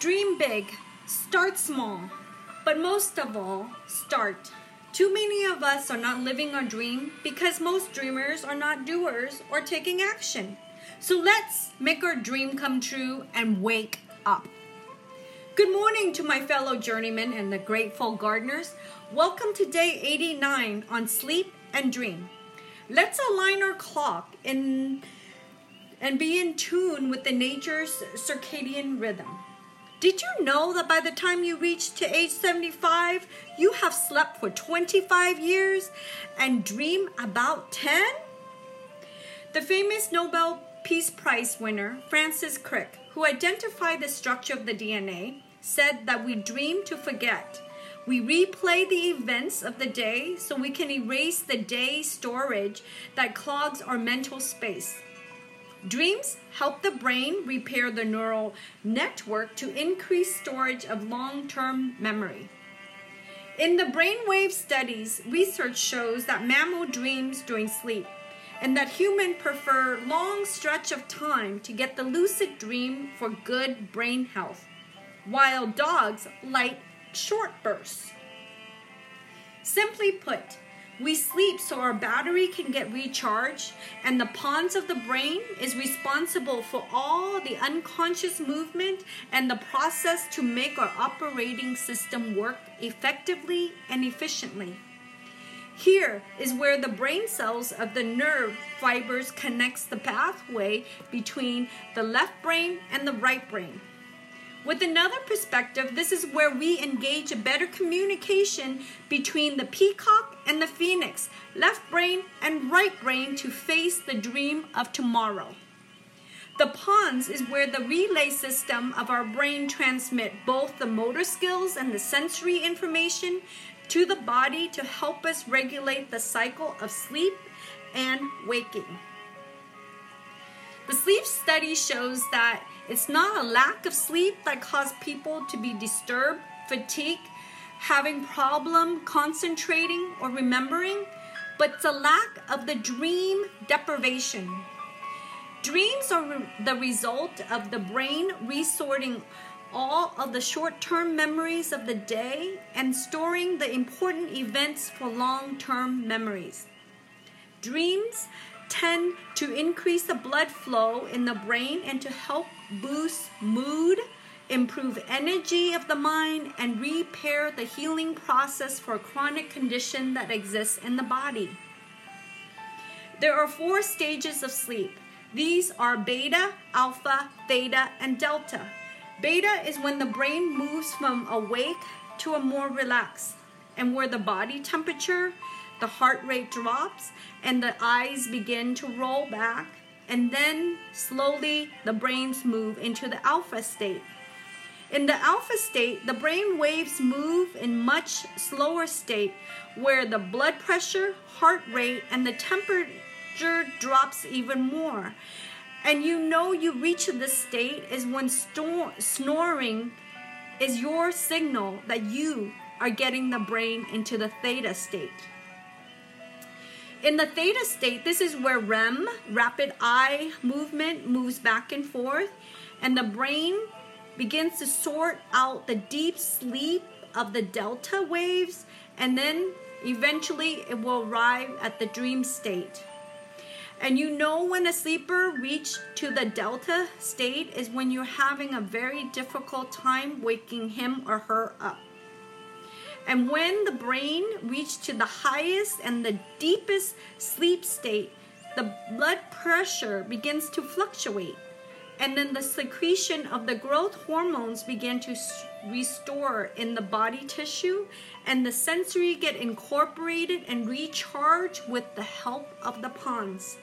Dream big, start small, but most of all, start. Too many of us are not living our dream because most dreamers are not doers or taking action. So let's make our dream come true and wake up. Good morning to my fellow journeymen and the grateful gardeners. Welcome to day 89 on sleep and dream. Let's align our clock in and be in tune with the nature's circadian rhythm. Did you know that by the time you reach to age 75, you have slept for 25 years and dream about 10? The famous Nobel Peace Prize winner, Francis Crick, who identified the structure of the DNA, said that we dream to forget. We replay the events of the day so we can erase the day storage that clogs our mental space. Dreams help the brain repair the neural network to increase storage of long term memory. In the brainwave studies, research shows that mammal dreams during sleep and that humans prefer long stretch of time to get the lucid dream for good brain health, while dogs like short bursts. Simply put, we sleep so our battery can get recharged, and the pons of the brain is responsible for all the unconscious movement and the process to make our operating system work effectively and efficiently. Here is where the brain cells of the nerve fibers connects the pathway between the left brain and the right brain. With another perspective, this is where we engage a better communication between the peacock and the phoenix, left brain and right brain to face the dream of tomorrow. The pons is where the relay system of our brain transmit both the motor skills and the sensory information to the body to help us regulate the cycle of sleep and waking. The sleep study shows that it's not a lack of sleep that causes people to be disturbed, fatigued, having problem concentrating or remembering, but it's a lack of the dream deprivation. Dreams are re- the result of the brain resorting all of the short term memories of the day and storing the important events for long term memories. Dreams tend to increase the blood flow in the brain and to help boost mood, improve energy of the mind, and repair the healing process for a chronic condition that exists in the body. There are four stages of sleep. These are beta, alpha, theta, and delta. Beta is when the brain moves from awake to a more relaxed, and where the body temperature, the heart rate drops, and the eyes begin to roll back, and then slowly the brains move into the alpha state. In the alpha state, the brain waves move in much slower state where the blood pressure, heart rate, and the temperature drops even more. And you know you reach this state is when snoring is your signal that you are getting the brain into the theta state. In the theta state, this is where REM, rapid eye movement, moves back and forth, and the brain begins to sort out the deep sleep of the delta waves, and then eventually it will arrive at the dream state. And you know when a sleeper reached to the delta state is when you're having a very difficult time waking him or her up. And when the brain reached to the highest and the deepest sleep state, the blood pressure begins to fluctuate. And then the secretion of the growth hormones begin to restore in the body tissue, and the sensory get incorporated and recharged with the help of the pons.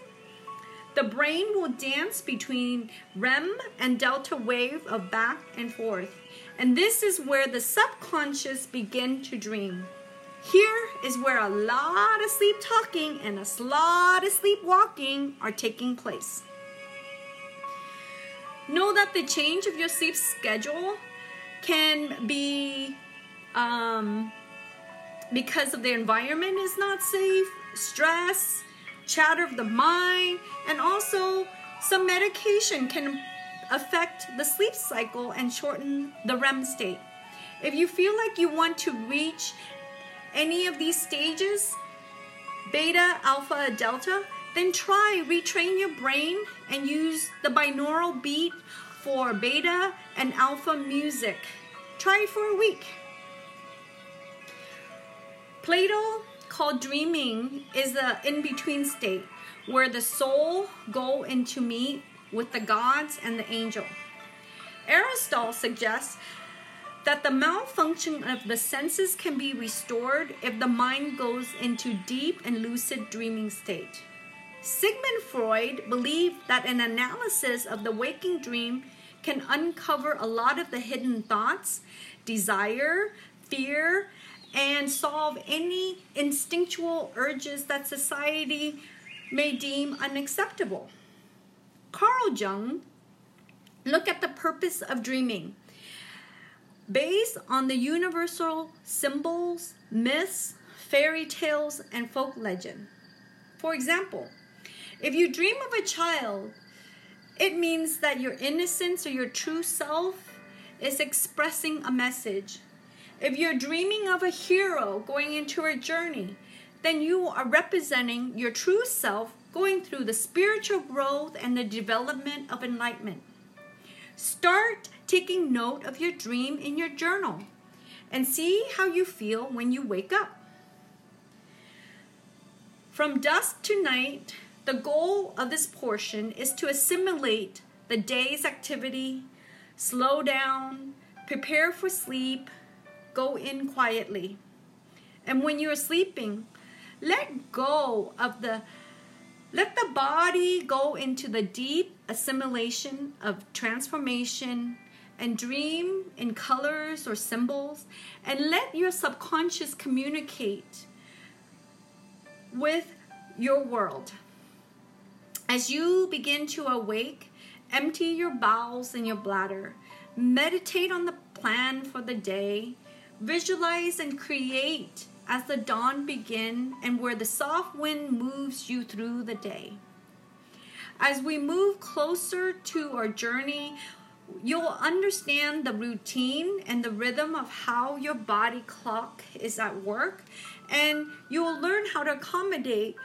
The brain will dance between REM and delta wave of back and forth. And this is where the subconscious begin to dream. Here is where a lot of sleep talking and a lot of sleep walking are taking place. Know that the change of your sleep schedule can be um, because of the environment is not safe, stress, chatter of the mind, and also some medication can affect the sleep cycle and shorten the REM state. If you feel like you want to reach any of these stages, beta, alpha, delta, then try retrain your brain and use the binaural beat for beta and alpha music. Try for a week. Plato called dreaming is the in-between state where the soul go into meet with the gods and the angel. Aristotle suggests that the malfunction of the senses can be restored if the mind goes into deep and lucid dreaming state. Sigmund Freud believed that an analysis of the waking dream can uncover a lot of the hidden thoughts, desire, fear, and solve any instinctual urges that society may deem unacceptable. Carl Jung looked at the purpose of dreaming based on the universal symbols, myths, fairy tales, and folk legend. For example, if you dream of a child, it means that your innocence or your true self is expressing a message. If you're dreaming of a hero going into a journey, then you are representing your true self going through the spiritual growth and the development of enlightenment. Start taking note of your dream in your journal and see how you feel when you wake up. From dusk to night, the goal of this portion is to assimilate the day's activity, slow down, prepare for sleep, go in quietly. And when you're sleeping, let go of the let the body go into the deep assimilation of transformation and dream in colors or symbols and let your subconscious communicate with your world. As you begin to awake, empty your bowels and your bladder. Meditate on the plan for the day. Visualize and create as the dawn begin and where the soft wind moves you through the day. As we move closer to our journey, you'll understand the routine and the rhythm of how your body clock is at work, and you'll learn how to accommodate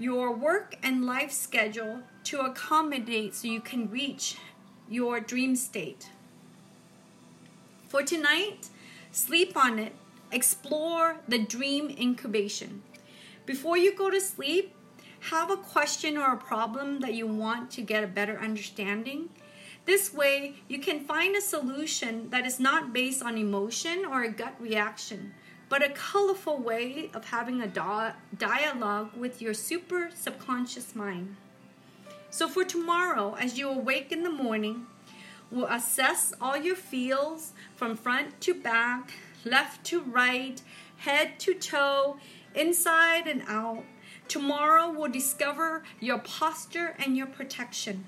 your work and life schedule to accommodate so you can reach your dream state. For tonight, sleep on it Explore the dream incubation. Before you go to sleep, have a question or a problem that you want to get a better understanding. This way, you can find a solution that is not based on emotion or a gut reaction, but a colorful way of having a dialogue with your super subconscious mind. So, for tomorrow, as you awake in the morning, we'll assess all your feels from front to back left to right, head to toe, inside and out. Tomorrow we'll discover your posture and your protection.